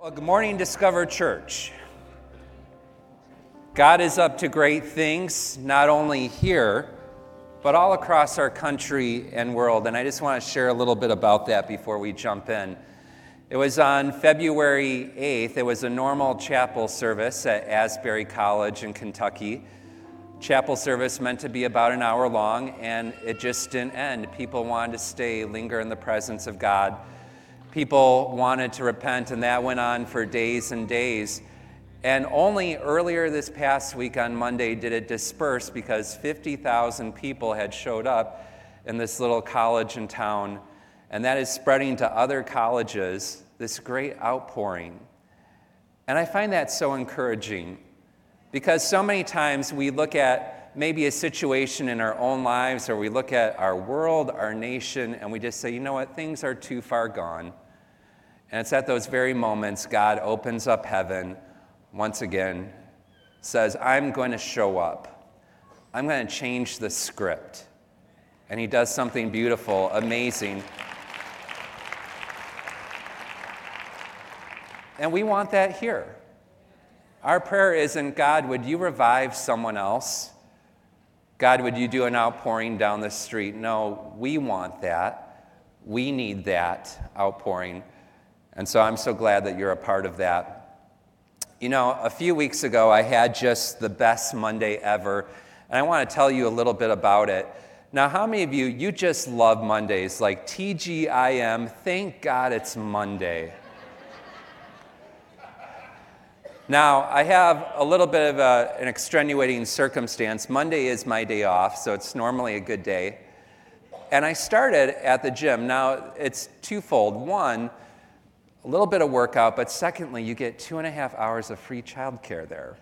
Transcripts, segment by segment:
Well, good morning, Discover Church. God is up to great things, not only here, but all across our country and world. And I just want to share a little bit about that before we jump in. It was on February 8th, it was a normal chapel service at Asbury College in Kentucky. Chapel service meant to be about an hour long, and it just didn't end. People wanted to stay, linger in the presence of God. People wanted to repent, and that went on for days and days. And only earlier this past week on Monday did it disperse because 50,000 people had showed up in this little college in town. And that is spreading to other colleges, this great outpouring. And I find that so encouraging because so many times we look at maybe a situation in our own lives or we look at our world, our nation, and we just say, you know what, things are too far gone. And it's at those very moments God opens up heaven once again, says, I'm going to show up. I'm going to change the script. And he does something beautiful, amazing. And we want that here. Our prayer isn't, God, would you revive someone else? God, would you do an outpouring down the street? No, we want that. We need that outpouring. And so I'm so glad that you're a part of that. You know, a few weeks ago, I had just the best Monday ever, and I want to tell you a little bit about it. Now, how many of you, you just love Mondays? Like TGIM, thank God it's Monday. now, I have a little bit of a, an extenuating circumstance. Monday is my day off, so it's normally a good day. And I started at the gym. Now, it's twofold. One, a little bit of workout, but secondly, you get two and a half hours of free childcare there.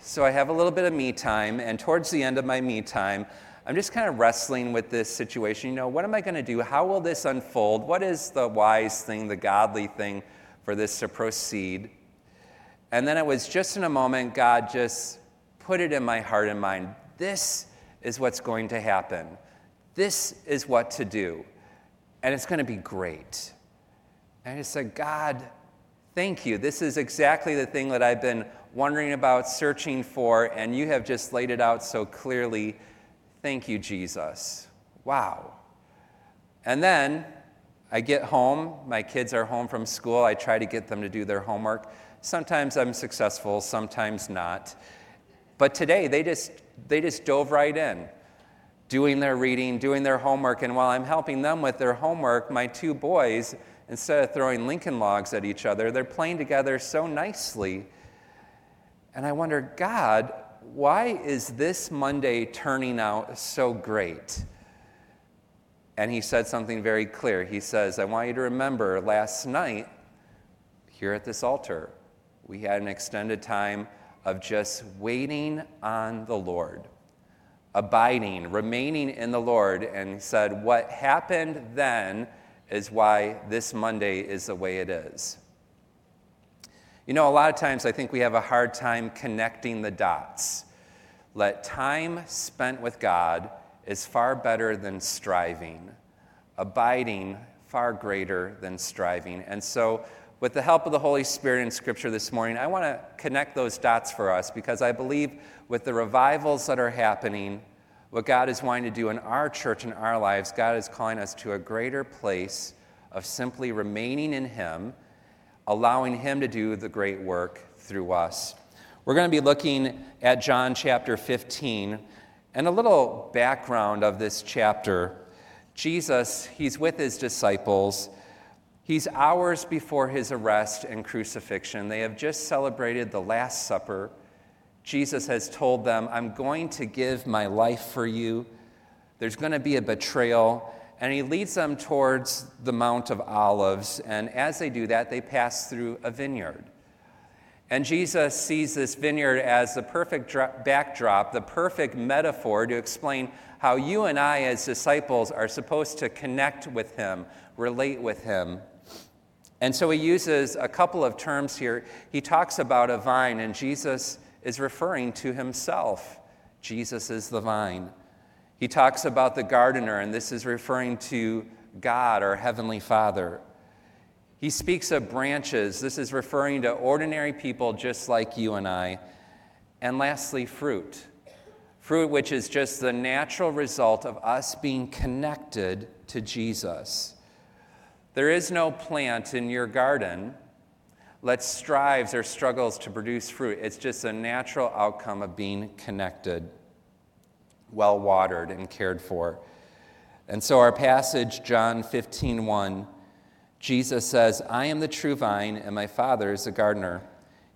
So I have a little bit of me time, and towards the end of my me time, I'm just kind of wrestling with this situation. You know, what am I going to do? How will this unfold? What is the wise thing, the godly thing for this to proceed? And then it was just in a moment, God just put it in my heart and mind. This is what's going to happen. This is what to do and it's going to be great. And I said, God, thank you. This is exactly the thing that I've been wondering about, searching for, and you have just laid it out so clearly. Thank you, Jesus. Wow. And then I get home. My kids are home from school. I try to get them to do their homework. Sometimes I'm successful, sometimes not. But today, they just, they just dove right in doing their reading, doing their homework. And while I'm helping them with their homework, my two boys, instead of throwing Lincoln logs at each other, they're playing together so nicely. And I wonder, God, why is this Monday turning out so great? And he said something very clear. He says, I want you to remember last night here at this altar, we had an extended time of just waiting on the Lord abiding, remaining in the Lord, and said, What happened then is why this Monday is the way it is. You know, a lot of times I think we have a hard time connecting the dots. Let time spent with God is far better than striving, abiding far greater than striving. And so, with the help of the Holy Spirit in Scripture this morning, I want to connect those dots for us because I believe with the revivals that are happening, what God is wanting to do in our church and our lives, God is calling us to a greater place of simply remaining in Him, allowing Him to do the great work through us. We're going to be looking at John chapter 15 and a little background of this chapter. Jesus, he's with his disciples. He's hours before his arrest and crucifixion. They have just celebrated the Last Supper. Jesus has told them, I'm going to give my life for you. There's going to be a betrayal. And he leads them towards the Mount of Olives. And as they do that, they pass through a vineyard. And Jesus sees this vineyard as the perfect backdrop, the perfect metaphor to explain how you and I, as disciples, are supposed to connect with him, relate with him. And so he uses a couple of terms here. He talks about a vine, and Jesus is referring to himself. Jesus is the vine. He talks about the gardener, and this is referring to God, our Heavenly Father. He speaks of branches. This is referring to ordinary people just like you and I. And lastly, fruit. Fruit, which is just the natural result of us being connected to Jesus. There is no plant in your garden that strives or struggles to produce fruit. It's just a natural outcome of being connected, well watered, and cared for. And so our passage, John 15, 1, Jesus says, I am the true vine, and my Father is the gardener.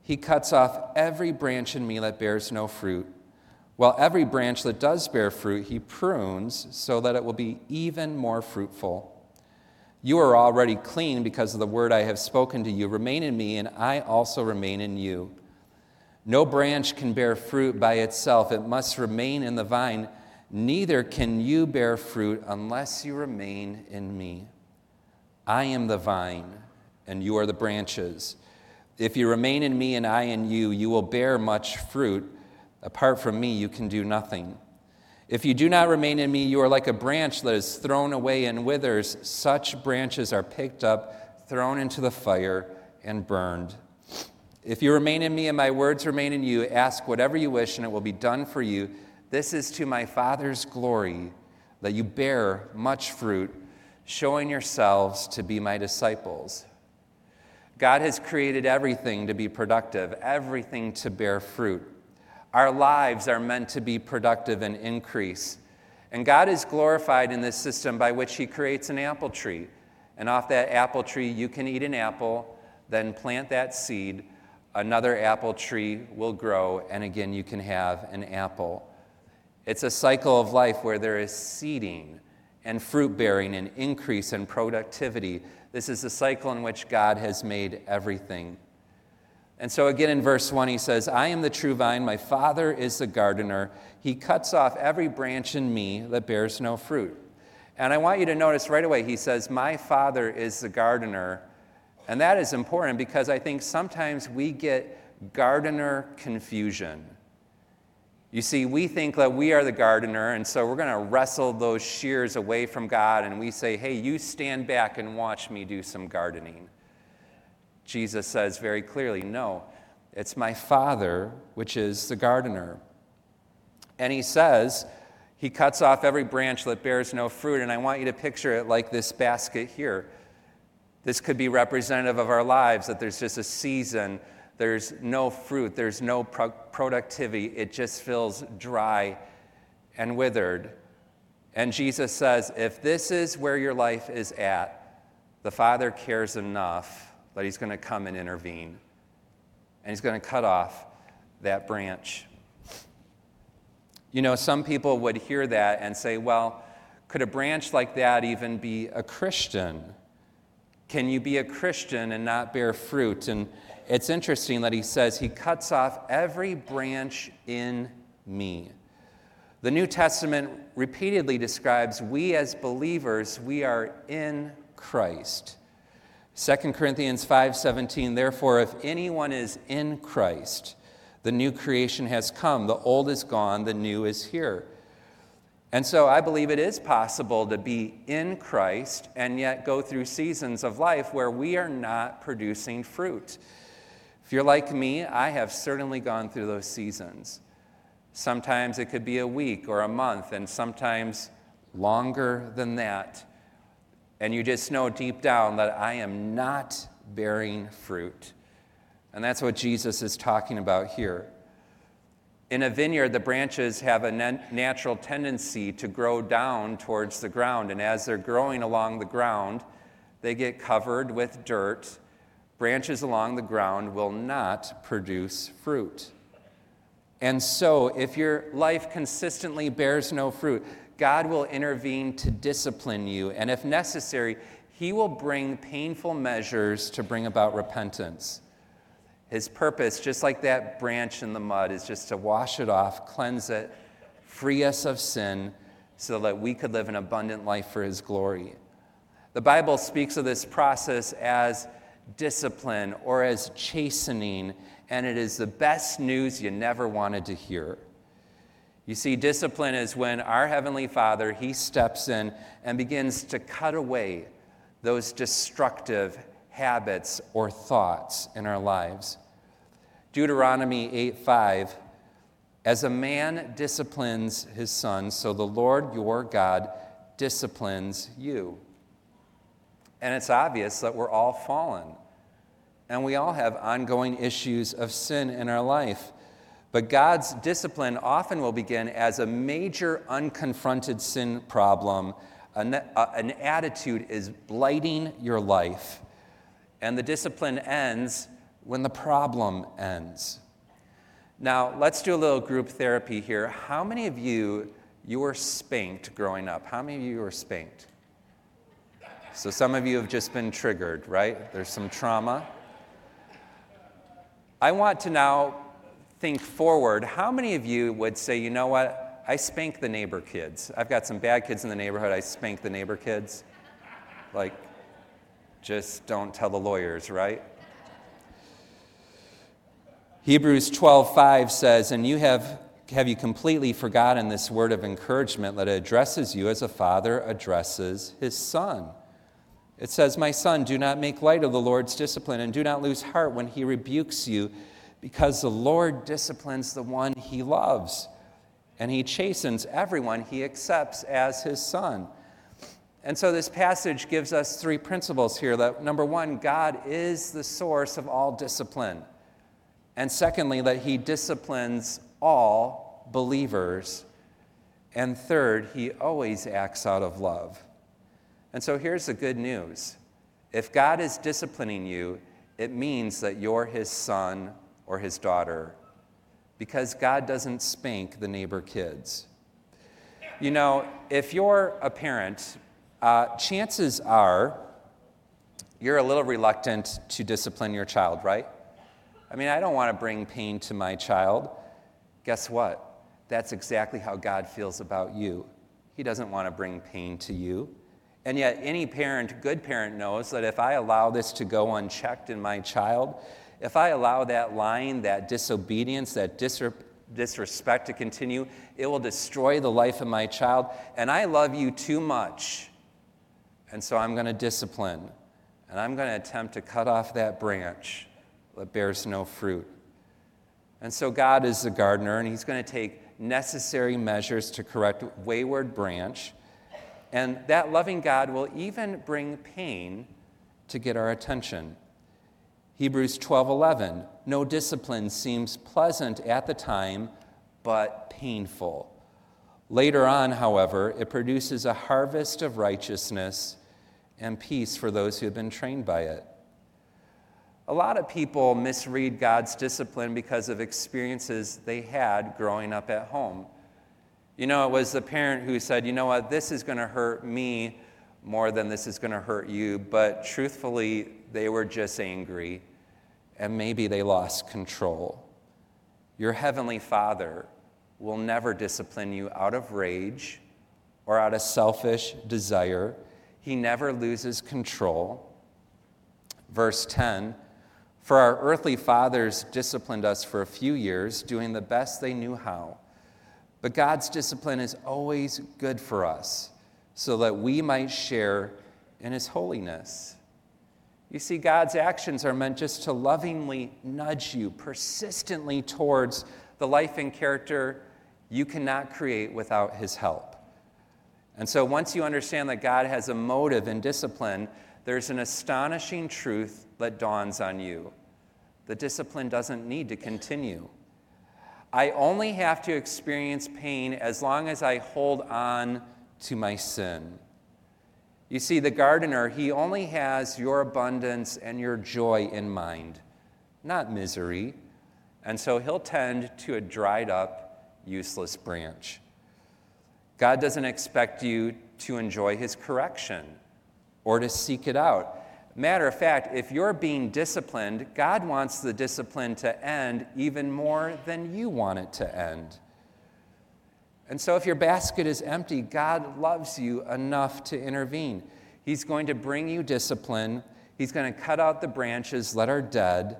He cuts off every branch in me that bears no fruit, while every branch that does bear fruit, he prunes so that it will be even more fruitful. You are already clean because of the word I have spoken to you. Remain in me, and I also remain in you. No branch can bear fruit by itself, it must remain in the vine. Neither can you bear fruit unless you remain in me. I am the vine, and you are the branches. If you remain in me and I in you, you will bear much fruit. Apart from me, you can do nothing. If you do not remain in me, you are like a branch that is thrown away and withers. Such branches are picked up, thrown into the fire, and burned. If you remain in me and my words remain in you, ask whatever you wish, and it will be done for you. This is to my Father's glory that you bear much fruit showing yourselves to be my disciples. God has created everything to be productive, everything to bear fruit. Our lives are meant to be productive and increase. And God is glorified in this system by which He creates an apple tree. And off that apple tree, you can eat an apple, then plant that seed. Another apple tree will grow, and again, you can have an apple. It's a cycle of life where there is seeding and fruit bearing and increase and productivity. This is the cycle in which God has made everything. And so, again, in verse 1, he says, I am the true vine, my Father is the gardener. He cuts off every branch in me that bears no fruit. And I want you to notice right away, he says, My Father is the gardener. And that is important because I think sometimes we get gardener confusion. You see, we think that we are the gardener, and so we're going to wrestle those shears away from God, and we say, hey, you stand back and watch me do some gardening. Jesus says very clearly, no, it's my Father, which is the gardener. And he says, he cuts off every branch that bears no fruit, and I want you to picture it like this basket here. This could be representative of our lives, that there's just a season there's no fruit, there's no pro- productivity. It just feels dry and withered. And Jesus says, if this is where your life is at, the Father cares enough that He's going to come and intervene. And He's going to cut off that branch. You know, some people would hear that and say, well, could a branch like that even be a Christian? Can you be a Christian and not bear fruit? And it's interesting that he says, He cuts off every branch in me. The New Testament repeatedly describes we as believers, we are in Christ. 2 Corinthians 5:17 Therefore if anyone is in Christ the new creation has come the old is gone the new is here. And so I believe it is possible to be in Christ and yet go through seasons of life where we are not producing fruit. If you're like me, I have certainly gone through those seasons. Sometimes it could be a week or a month, and sometimes longer than that. And you just know deep down that I am not bearing fruit. And that's what Jesus is talking about here. In a vineyard, the branches have a natural tendency to grow down towards the ground. And as they're growing along the ground, they get covered with dirt branches along the ground will not produce fruit. And so, if your life consistently bears no fruit, God will intervene to discipline you, and if necessary, He will bring painful measures to bring about repentance. His purpose, just like that branch in the mud, is just to wash it off, cleanse it, free us of sin, so that we could live an abundant life for His glory. The Bible speaks of this process as discipline or as chastening, and it is the best news you never wanted to hear. You see, discipline is when our Heavenly Father, He steps in and begins to cut away those destructive habits, or thoughts in our lives. Deuteronomy 8 5 As a man disciplines his son, so the Lord your God disciplines you. And it's obvious that we're all fallen. And we all have ongoing issues of sin in our life. But God's discipline often will begin as a major unconfronted sin problem. An, uh, an attitude is blighting your life. And the discipline ends when the problem ends. Now, let's do a little group therapy here. How many of you you were spanked growing up? How many of you were spanked? So some of you have just been triggered, right? There's some trauma. I want to now think forward. How many of you would say, you know what? I spank the neighbor kids. I've got some bad kids in the neighborhood. I spank the neighbor kids. Like, just don't tell the lawyers, right? Hebrews 12:5 says, "And you have have you completely forgotten this word of encouragement that addresses you as a father addresses his son?" It says, My son, do not make light of the Lord's discipline, and do not lose heart when he rebukes you, because the Lord disciplines the one he loves, and he chastens everyone he accepts as his son. And so this passage gives us three principles here that number one, God is the source of all discipline. And secondly, that he disciplines all believers. And third, he always acts out of love. And so here's the good news if God is disciplining you, it means that you're his son or his daughter because God doesn't spank the neighbor kids. You know, if you're a parent, uh, chances are you're a little reluctant to discipline your child, right? I mean, I don't want to bring pain to my child. Guess what? That's exactly how God feels about you. He doesn't want to bring pain to you. And yet, any parent, good parent, knows that if I allow this to go unchecked in my child, if I allow that lying, that disobedience, that disrespect to continue, it will destroy the life of my child. And I love you too much. And so I'm going to discipline. And I'm going to attempt to cut off that branch that bears no fruit. And so God is the gardener, and He's going to take necessary measures to correct wayward branch and that loving God will even bring pain to get our attention. Hebrews 12:11 No discipline seems pleasant at the time but painful. Later on, however, it produces a harvest of righteousness and peace for those who have been trained by it. A lot of people misread God's discipline because of experiences they had growing up at home. You know, it was the parent who said, you know what, this is going to hurt me more than this is going to hurt you. But truthfully, they were just angry and maybe they lost control. Your heavenly Father will never discipline you out of rage or out of selfish desire. He never loses control. Verse 10 For our earthly fathers disciplined us for a few years, doing the best they knew how. But God's discipline is always good for us so that we might share in His holiness. You see, God's actions are meant just to lovingly nudge you persistently towards the life and character you cannot create without His help. And so, once you understand that God has a motive in discipline, there's an astonishing truth that dawns on you. The discipline doesn't need to continue. I only have to experience pain as long as I hold on to my sin. You see, the gardener, he only has your abundance and your joy in mind, not misery. And so he'll tend to a dried up, useless branch. God doesn't expect you to enjoy his correction or to seek it out. Matter of fact, if you're being disciplined, God wants the discipline to end even more than you want it to end. And so, if your basket is empty, God loves you enough to intervene. He's going to bring you discipline, He's going to cut out the branches that are dead,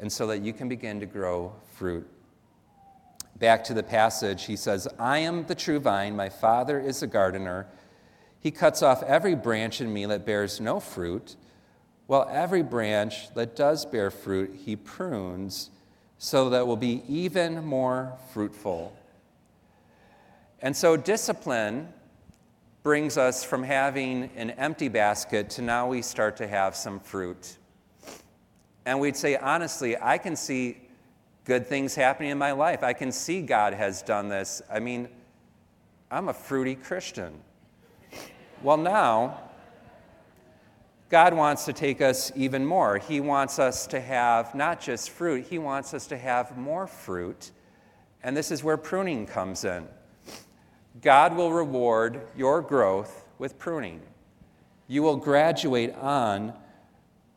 and so that you can begin to grow fruit. Back to the passage, he says, I am the true vine, my Father is the gardener. He cuts off every branch in me that bears no fruit Well, every branch that does bear fruit, he prunes so that it will be even more fruitful. And so, discipline brings us from having an empty basket to now we start to have some fruit. And we'd say, honestly, I can see good things happening in my life. I can see God has done this. I mean, I'm a fruity Christian. Well, now, God wants to take us even more. He wants us to have not just fruit, He wants us to have more fruit. And this is where pruning comes in. God will reward your growth with pruning. You will graduate on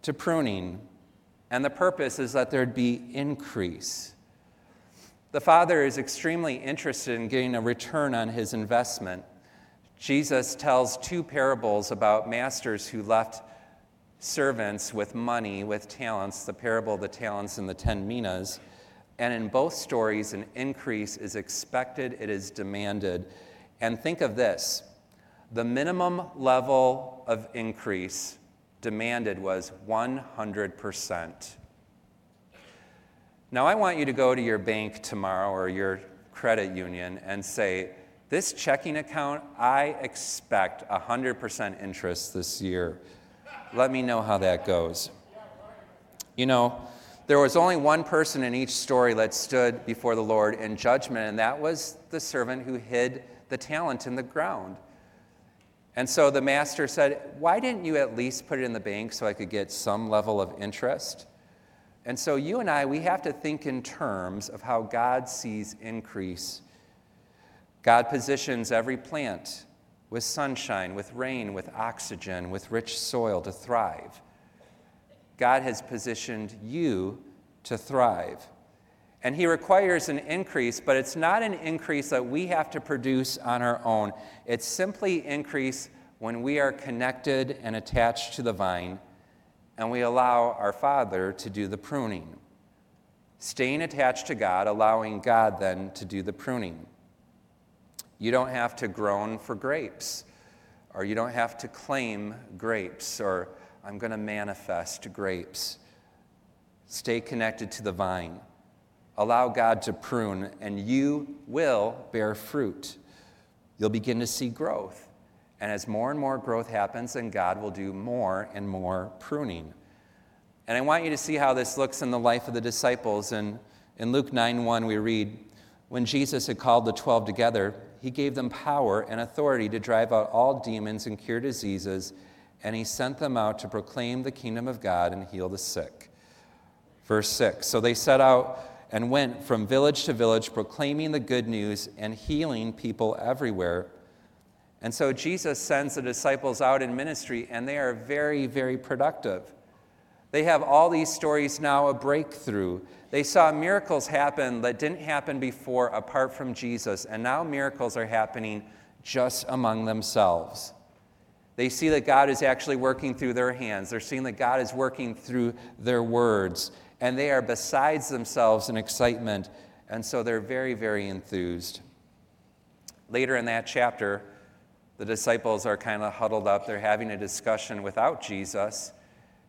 to pruning, and the purpose is that there'd be increase. The Father is extremely interested in getting a return on his investment. Jesus tells two parables about masters who left servants with money, with talents, the parable of the talents and the ten minas. And in both stories, an increase is expected, it is demanded. And think of this the minimum level of increase demanded was 100%. Now, I want you to go to your bank tomorrow or your credit union and say, This checking account, I expect 100% interest this year. Let me know how that goes. You know, there was only one person in each story that stood before the Lord in judgment, and that was the servant who hid the talent in the ground. And so the master said, Why didn't you at least put it in the bank so I could get some level of interest? And so you and I, we have to think in terms of how God sees increase. God positions every plant with sunshine, with rain, with oxygen, with rich soil to thrive. God has positioned you to thrive. And He requires an increase, but it's not an increase that we have to produce on our own. It's simply increase when we are connected and attached to the vine and we allow our Father to do the pruning. Staying attached to God, allowing God then to do the pruning. You don't have to groan for grapes, or you don't have to claim grapes, or I'm going to manifest grapes. Stay connected to the vine. Allow God to prune, and you will bear fruit. You'll begin to see growth. And as more and more growth happens, then God will do more and more pruning. And I want you to see how this looks in the life of the disciples. And in Luke 9 1, we read, When Jesus had called the twelve together, he gave them power and authority to drive out all demons and cure diseases, and he sent them out to proclaim the kingdom of God and heal the sick. Verse 6 So they set out and went from village to village, proclaiming the good news and healing people everywhere. And so Jesus sends the disciples out in ministry, and they are very, very productive. They have all these stories now a breakthrough. They saw miracles happen that didn't happen before apart from Jesus, and now miracles are happening just among themselves. They see that God is actually working through their hands. They're seeing that God is working through their words and they are besides themselves in excitement, and so they're very, very enthused. Later in that chapter, the disciples are kind of huddled up. They're having a discussion without Jesus,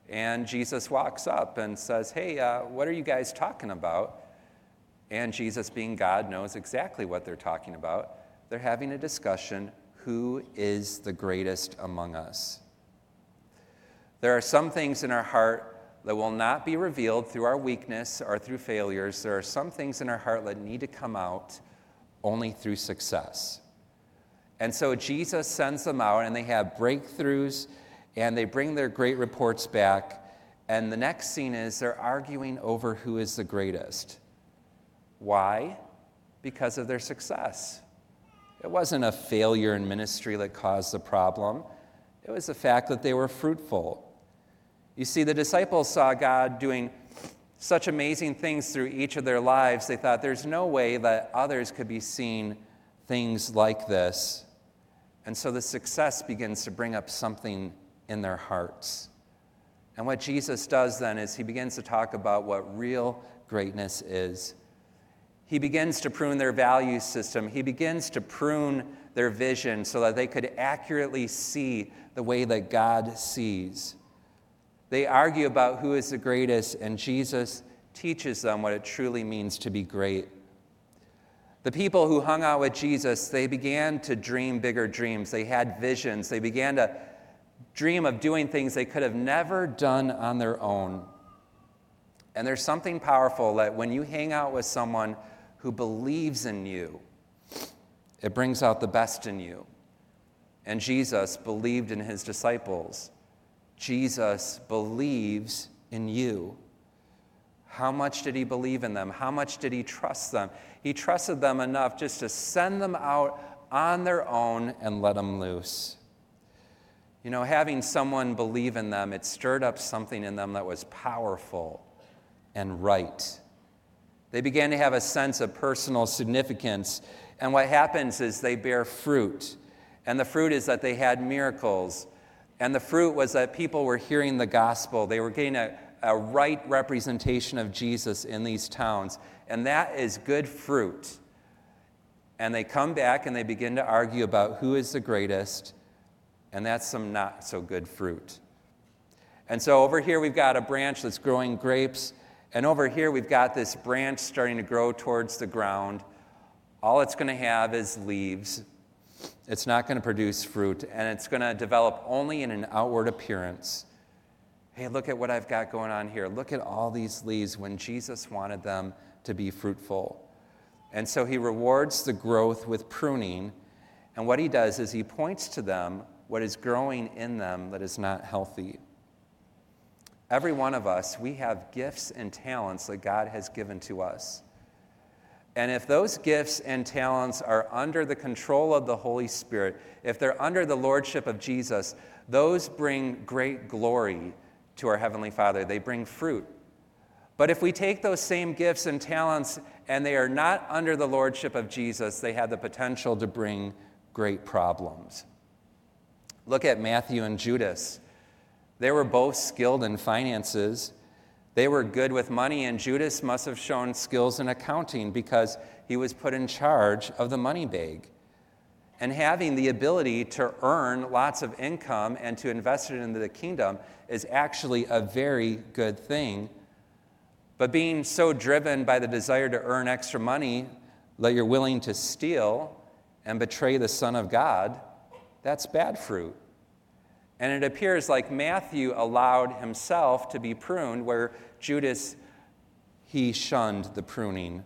and Jesus walks up and says, Hey, uh, what are you guys talking about? And Jesus, being God, knows exactly what they're talking about. They're having a discussion who is the greatest among us? There are some things in our heart that will not be revealed through our weakness or through failures. There are some things in our heart that need to come out only through success. And so Jesus sends them out, and they have breakthroughs, and they bring their great reports back. And the next scene is they're arguing over who is the greatest. Why? Because of their success. It wasn't a failure in ministry that caused the problem, it was the fact that they were fruitful. You see, the disciples saw God doing such amazing things through each of their lives, they thought there's no way that others could be seeing things like this. And so the success begins to bring up something in their hearts. And what Jesus does then is he begins to talk about what real greatness is. He begins to prune their value system. He begins to prune their vision so that they could accurately see the way that God sees. They argue about who is the greatest, and Jesus teaches them what it truly means to be great. The people who hung out with Jesus, they began to dream bigger dreams. They had visions. They began to dream of doing things they could have never done on their own. And there's something powerful that when you hang out with someone who believes in you, it brings out the best in you. And Jesus believed in his disciples. Jesus believes in you. How much did he believe in them? How much did he trust them? He trusted them enough just to send them out on their own and let them loose. You know, having someone believe in them, it stirred up something in them that was powerful and right. They began to have a sense of personal significance. And what happens is they bear fruit. And the fruit is that they had miracles. And the fruit was that people were hearing the gospel. They were getting a, a right representation of Jesus in these towns. And that is good fruit. And they come back and they begin to argue about who is the greatest. And that's some not so good fruit. And so over here we've got a branch that's growing grapes. And over here we've got this branch starting to grow towards the ground. All it's going to have is leaves. It's not going to produce fruit, and it's going to develop only in an outward appearance. Hey, look at what I've got going on here. Look at all these leaves when Jesus wanted them to be fruitful. And so he rewards the growth with pruning. And what he does is he points to them what is growing in them that is not healthy. Every one of us, we have gifts and talents that God has given to us. And if those gifts and talents are under the control of the Holy Spirit, if they're under the lordship of Jesus, those bring great glory to our Heavenly Father. They bring fruit. But if we take those same gifts and talents and they are not under the lordship of Jesus, they have the potential to bring great problems. Look at Matthew and Judas. They were both skilled in finances. They were good with money, and Judas must have shown skills in accounting because he was put in charge of the money bag. And having the ability to earn lots of income and to invest it into the kingdom is actually a very good thing. But being so driven by the desire to earn extra money that you're willing to steal and betray the Son of God, that's bad fruit. And it appears like Matthew allowed himself to be pruned, where Judas, he shunned the pruning.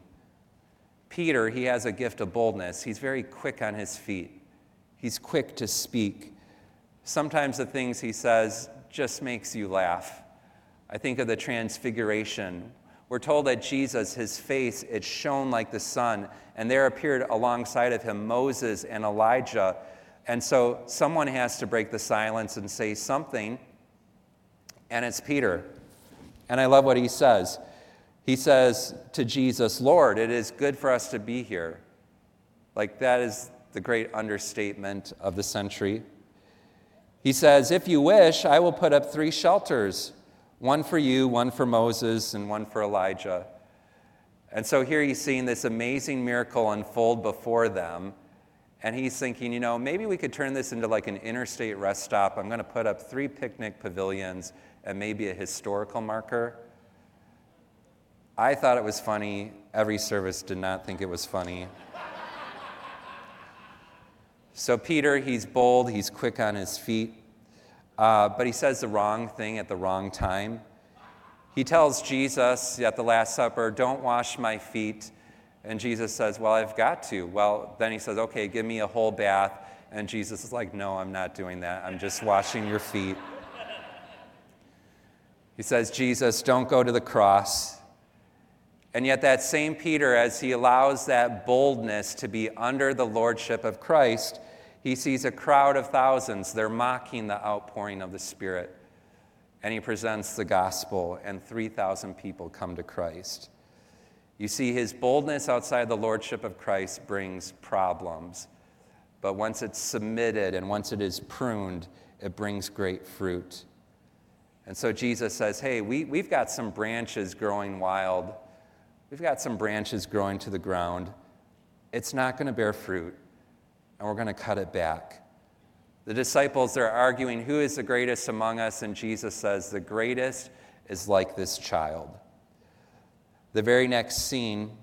Peter, he has a gift of boldness. He's very quick on his feet, he's quick to speak. Sometimes the things he says just makes you laugh. I think of the transfiguration. We're told that Jesus, his face, it shone like the sun, and there appeared alongside of him Moses and Elijah and so someone has to break the silence and say something, and it's Peter. And I love what he says. He says to Jesus, Lord, it is good for us to be here. Like, that is the great understatement of the century. He says, If you wish, I will put up three shelters one for you, one for Moses, and one for Elijah. And so here he's seeing this amazing miracle unfold before them. And he's thinking, you know, maybe we could turn this into like an interstate rest stop. I'm going to put up three picnic pavilions and maybe a historical marker. I thought it was funny. Every service did not think it was funny. so, Peter, he's bold, he's quick on his feet, uh, but he says the wrong thing at the wrong time. He tells Jesus at the Last Supper, Don't wash my feet. And Jesus says, Well, I've got to. Well, then he says, Okay, give me a whole bath. And Jesus is like, No, I'm not doing that. I'm just washing your feet. He says, Jesus, don't go to the cross. And yet, that same Peter, as he allows that boldness to be under the lordship of Christ, he sees a crowd of thousands. They're mocking the outpouring of the Spirit. And he presents the gospel, and 3,000 people come to Christ. You see, his boldness outside the lordship of Christ brings problems. But once it's submitted and once it is pruned, it brings great fruit. And so Jesus says, Hey, we, we've got some branches growing wild. We've got some branches growing to the ground. It's not going to bear fruit, and we're going to cut it back. The disciples are arguing who is the greatest among us, and Jesus says, The greatest is like this child. The very next scene,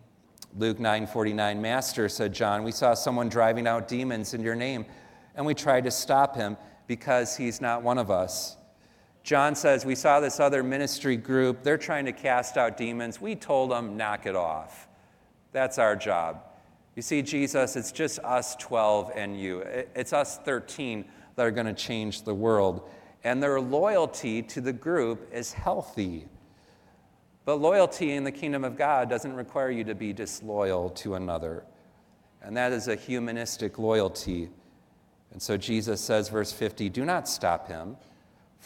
Luke 9:49, Master, said John, we saw someone driving out demons in your name, and we tried to stop him because he's not one of us. John says, We saw this other ministry group. They're trying to cast out demons. We told them, knock it off. That's our job. You see, Jesus, it's just us 12 and you. It's us 13 that are going to change the world. And their loyalty to the group is healthy. But loyalty in the kingdom of God doesn't require you to be disloyal to another. And that is a humanistic loyalty. And so Jesus says, verse 50, do not stop him,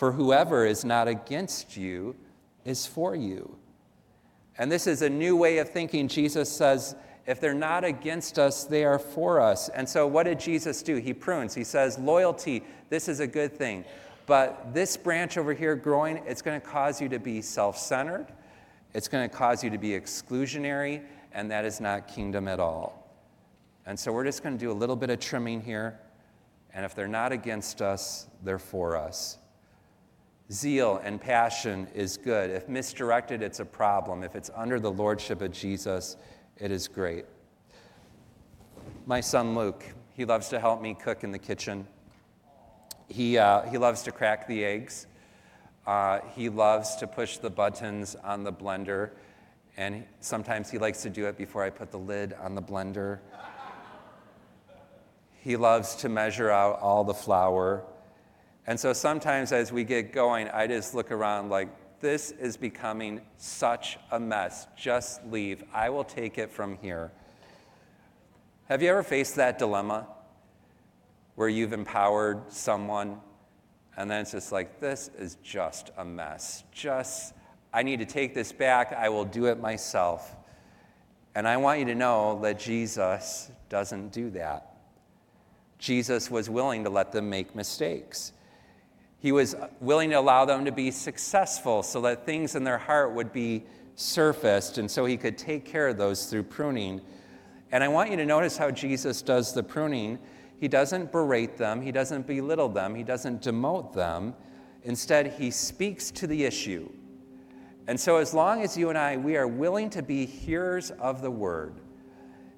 for whoever is not against you is for you. And this is a new way of thinking. Jesus says, if they're not against us, they are for us. And so, what did Jesus do? He prunes. He says, loyalty, this is a good thing. But this branch over here growing, it's going to cause you to be self centered. It's going to cause you to be exclusionary, and that is not kingdom at all. And so, we're just going to do a little bit of trimming here. And if they're not against us, they're for us. Zeal and passion is good. If misdirected, it's a problem. If it's under the lordship of Jesus, it is great. My son Luke, he loves to help me cook in the kitchen. He, uh, he loves to crack the eggs. Uh, he loves to push the buttons on the blender. And sometimes he likes to do it before I put the lid on the blender. He loves to measure out all the flour. And so sometimes as we get going, I just look around like, this is becoming such a mess. Just leave. I will take it from here. Have you ever faced that dilemma where you've empowered someone and then it's just like, this is just a mess. Just, I need to take this back. I will do it myself. And I want you to know that Jesus doesn't do that. Jesus was willing to let them make mistakes. He was willing to allow them to be successful so that things in their heart would be surfaced, and so he could take care of those through pruning. And I want you to notice how Jesus does the pruning. He doesn't berate them, he doesn't belittle them, he doesn't demote them. Instead, he speaks to the issue. And so, as long as you and I, we are willing to be hearers of the word,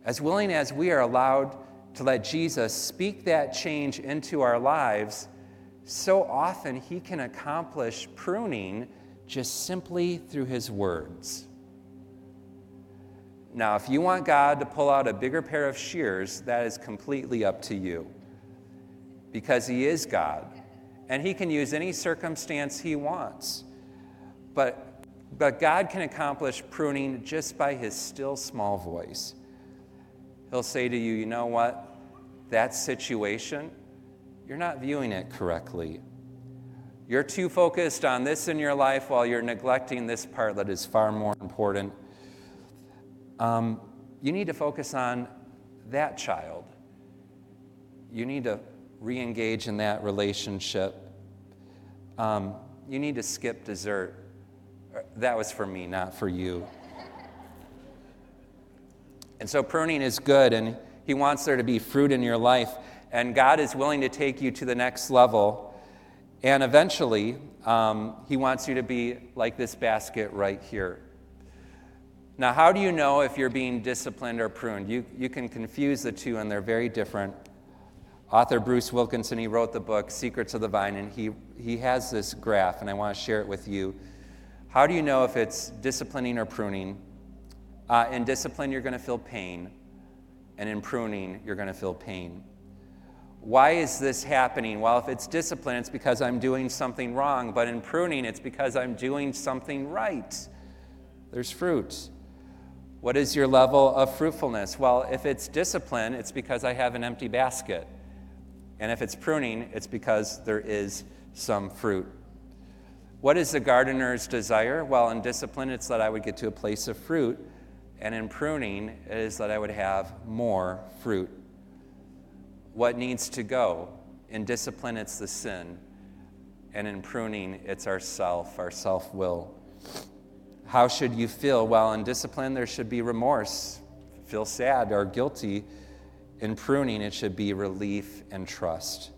as willing as we are allowed to let Jesus speak that change into our lives, so often he can accomplish pruning just simply through his words. Now, if you want God to pull out a bigger pair of shears, that is completely up to you. Because he is God, and he can use any circumstance he wants. But, but God can accomplish pruning just by his still small voice. He'll say to you, you know what? That situation, you're not viewing it correctly. You're too focused on this in your life while you're neglecting this part that is far more important. Um, you need to focus on that child. You need to re engage in that relationship. Um, you need to skip dessert. Uh, that was for me, not for you. And so pruning is good, and He wants there to be fruit in your life and God is willing to take you to the next level. And eventually, um, He wants you to be like this basket right here. Now, how do you know if you're being disciplined or pruned? You, you can confuse the two, and they're very different. Author Bruce Wilkinson, he wrote the book Secrets of the Vine, and he, he has this graph, and I want to share it with you. How do you know if it's disciplining or pruning? Uh, in discipline, you're going to feel pain, and in pruning, you're going to feel pain. Why is this happening? Well, if it's discipline, it's because I'm doing something wrong, but in pruning, it's because I'm doing something right. There's fruit. What is your level of fruitfulness? Well, if it's discipline, it's because I have an empty basket. And if it's pruning, it's because there is some fruit. What is the gardener's desire? Well, in discipline, it's that I would get to a place of fruit. And in pruning, it is that I would have more fruit what needs to go. In discipline, it's the sin. And in pruning, it's our self, our self will. How should you feel? Well, in discipline, there should be remorse, feel sad or guilty. In pruning, it should be relief and trust.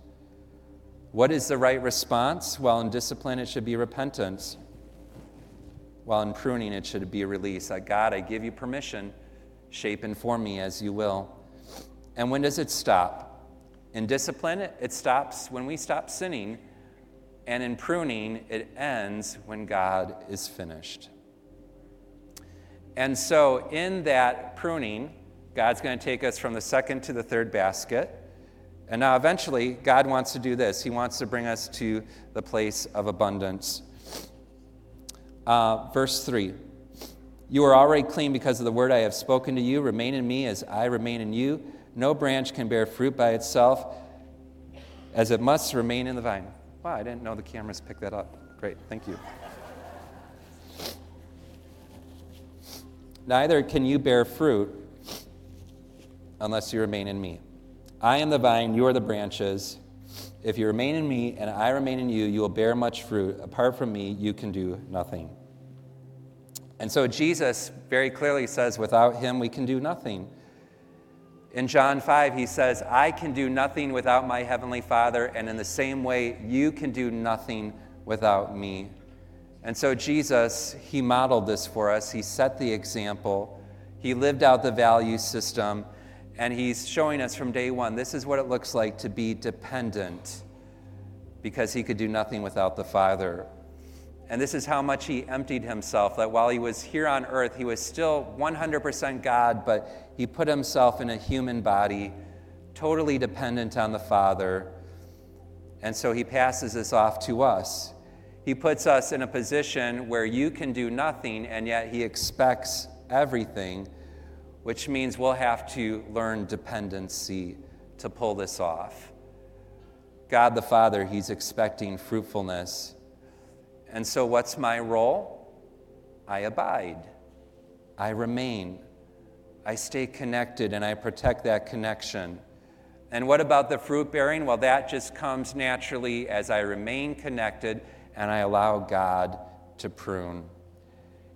What is the right response? Well, in discipline, it should be repentance. While in pruning, it should be release. Like, God, I give you permission. Shape and form me as you will. And when does it stop? In discipline, it stops when we stop sinning. And in pruning, it ends when God is finished. And so, in that pruning, God's going to take us from the second to the third basket. And now, eventually, God wants to do this. He wants to bring us to the place of abundance. Uh, verse 3 You are already clean because of the word I have spoken to you. Remain in me as I remain in you. No branch can bear fruit by itself, as it must remain in the vine. Wow, I didn't know the cameras picked that up. Great, thank you. Neither can you bear fruit unless you remain in me. I am the vine, you are the branches. If you remain in me and I remain in you, you will bear much fruit. Apart from me, you can do nothing. And so Jesus very clearly says, without him, we can do nothing. In John 5, he says, I can do nothing without my heavenly Father, and in the same way, you can do nothing without me. And so Jesus, he modeled this for us. He set the example. He lived out the value system. And he's showing us from day one this is what it looks like to be dependent because he could do nothing without the Father. And this is how much he emptied himself that while he was here on earth, he was still 100% God, but he put himself in a human body, totally dependent on the Father. And so he passes this off to us. He puts us in a position where you can do nothing, and yet he expects everything which means we'll have to learn dependency to pull this off. God the Father, He's expecting fruitfulness. And so, what's my role? I abide, I remain, I stay connected, and I protect that connection. And what about the fruit bearing? Well, that just comes naturally as I remain connected and I allow God to prune.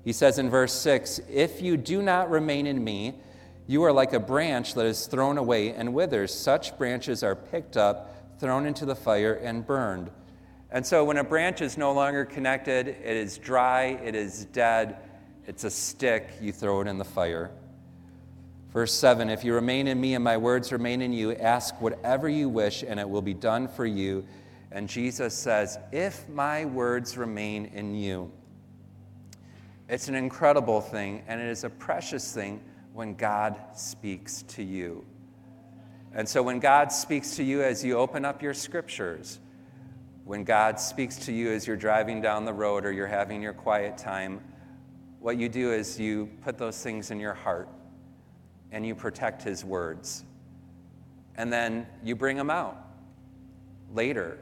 He says in verse 6 If you do not remain in me, you are like a branch that is thrown away and withers. Such branches are picked up, thrown into the fire, and burned. And so when a branch is no longer connected, it is dry, it is dead, it's a stick, you throw it in the fire. Verse 7 If you remain in me and my words remain in you, ask whatever you wish, and it will be done for you. And Jesus says, If my words remain in you. It's an incredible thing, and it is a precious thing when God speaks to you. And so, when God speaks to you as you open up your scriptures, when God speaks to you as you're driving down the road or you're having your quiet time, what you do is you put those things in your heart and you protect His words. And then you bring them out later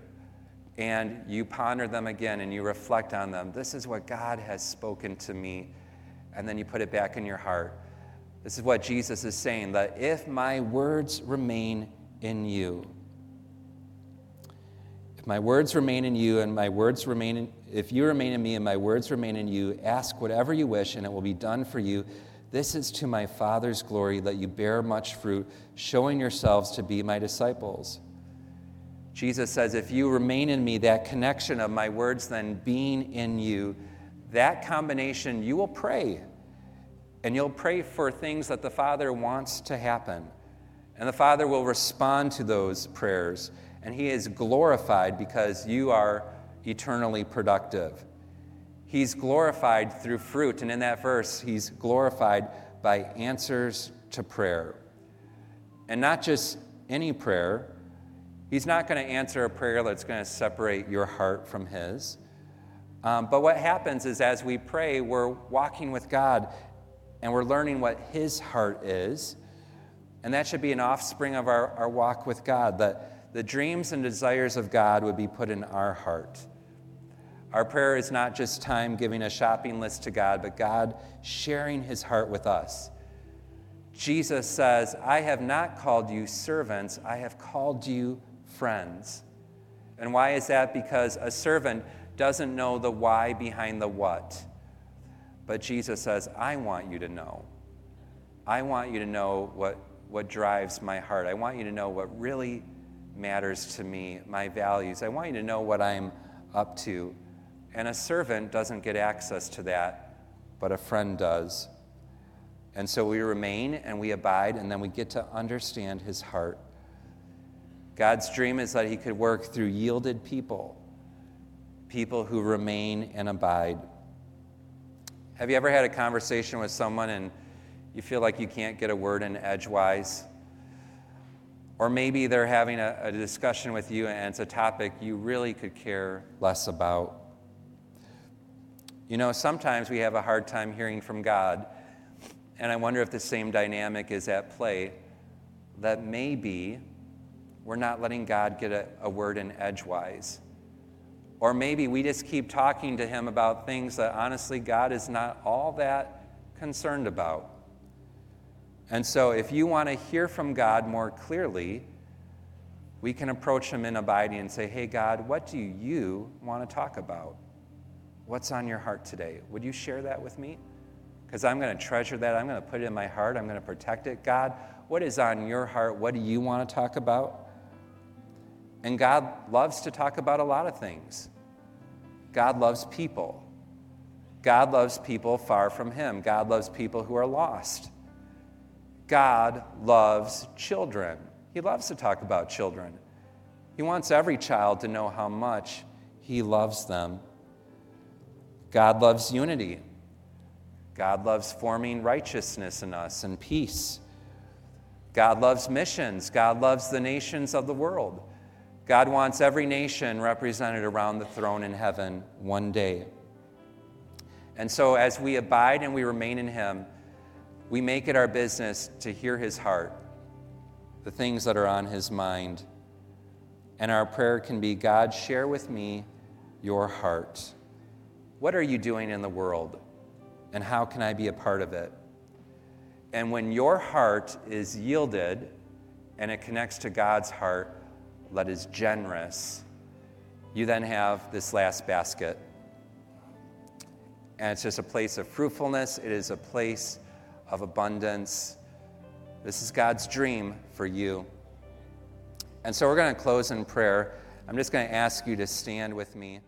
and you ponder them again and you reflect on them. This is what God has spoken to me. And then you put it back in your heart. This is what Jesus is saying that if my words remain in you, my words remain in you and my words remain in, if you remain in me and my words remain in you, ask whatever you wish and it will be done for you. This is to my Father's glory that you bear much fruit, showing yourselves to be my disciples. Jesus says, If you remain in me, that connection of my words then being in you, that combination, you will pray. And you'll pray for things that the Father wants to happen. And the Father will respond to those prayers. And He is glorified because you are eternally productive. He's glorified through fruit. And in that verse, He's glorified by answers to prayer. And not just any prayer, He's not going to answer a prayer that's going to separate your heart from His. Um, but what happens is as we pray, we're walking with God and we're learning what His heart is. And that should be an offspring of our, our walk with God, that the dreams and desires of God would be put in our heart. Our prayer is not just time giving a shopping list to God, but God sharing His heart with us. Jesus says, I have not called you servants, I have called you friends. And why is that? Because a servant doesn't know the why behind the what. But Jesus says, I want you to know. I want you to know what, what drives my heart. I want you to know what really matters to me, my values. I want you to know what I'm up to. And a servant doesn't get access to that, but a friend does. And so we remain and we abide, and then we get to understand his heart. God's dream is that he could work through yielded people, people who remain and abide. Have you ever had a conversation with someone and you feel like you can't get a word in edgewise? Or maybe they're having a, a, discussion with you and it's a topic you really could care less about. You know, sometimes we have a hard time hearing from God, and I wonder if the same dynamic is at play that maybe we're not letting God get a, a word in edgewise. Or maybe we just keep talking to Him about things that honestly God is not all that concerned about. And so, if you want to hear from God more clearly, we can approach Him in abiding and say, Hey, God, what do you want to talk about? What's on your heart today? Would you share that with me? Because I'm going to treasure that. I'm going to put it in my heart. I'm going to protect it. God, what is on your heart? What do you want to talk about? And God loves to talk about a lot of things. God loves people. God loves people far from Him. God loves people who are lost. God loves children. He loves to talk about children. He wants every child to know how much He loves them. God loves unity. God loves forming righteousness in us and peace. God loves missions. God loves the nations of the world. God wants every nation represented around the throne in heaven one day. And so, as we abide and we remain in Him, we make it our business to hear his heart, the things that are on his mind. And our prayer can be God, share with me your heart. What are you doing in the world? And how can I be a part of it? And when your heart is yielded and it connects to God's heart, that is generous, you then have this last basket. And it's just a place of fruitfulness, it is a place of abundance. This is God's dream for you. And so we're going to close in prayer. I'm just going to ask you to stand with me.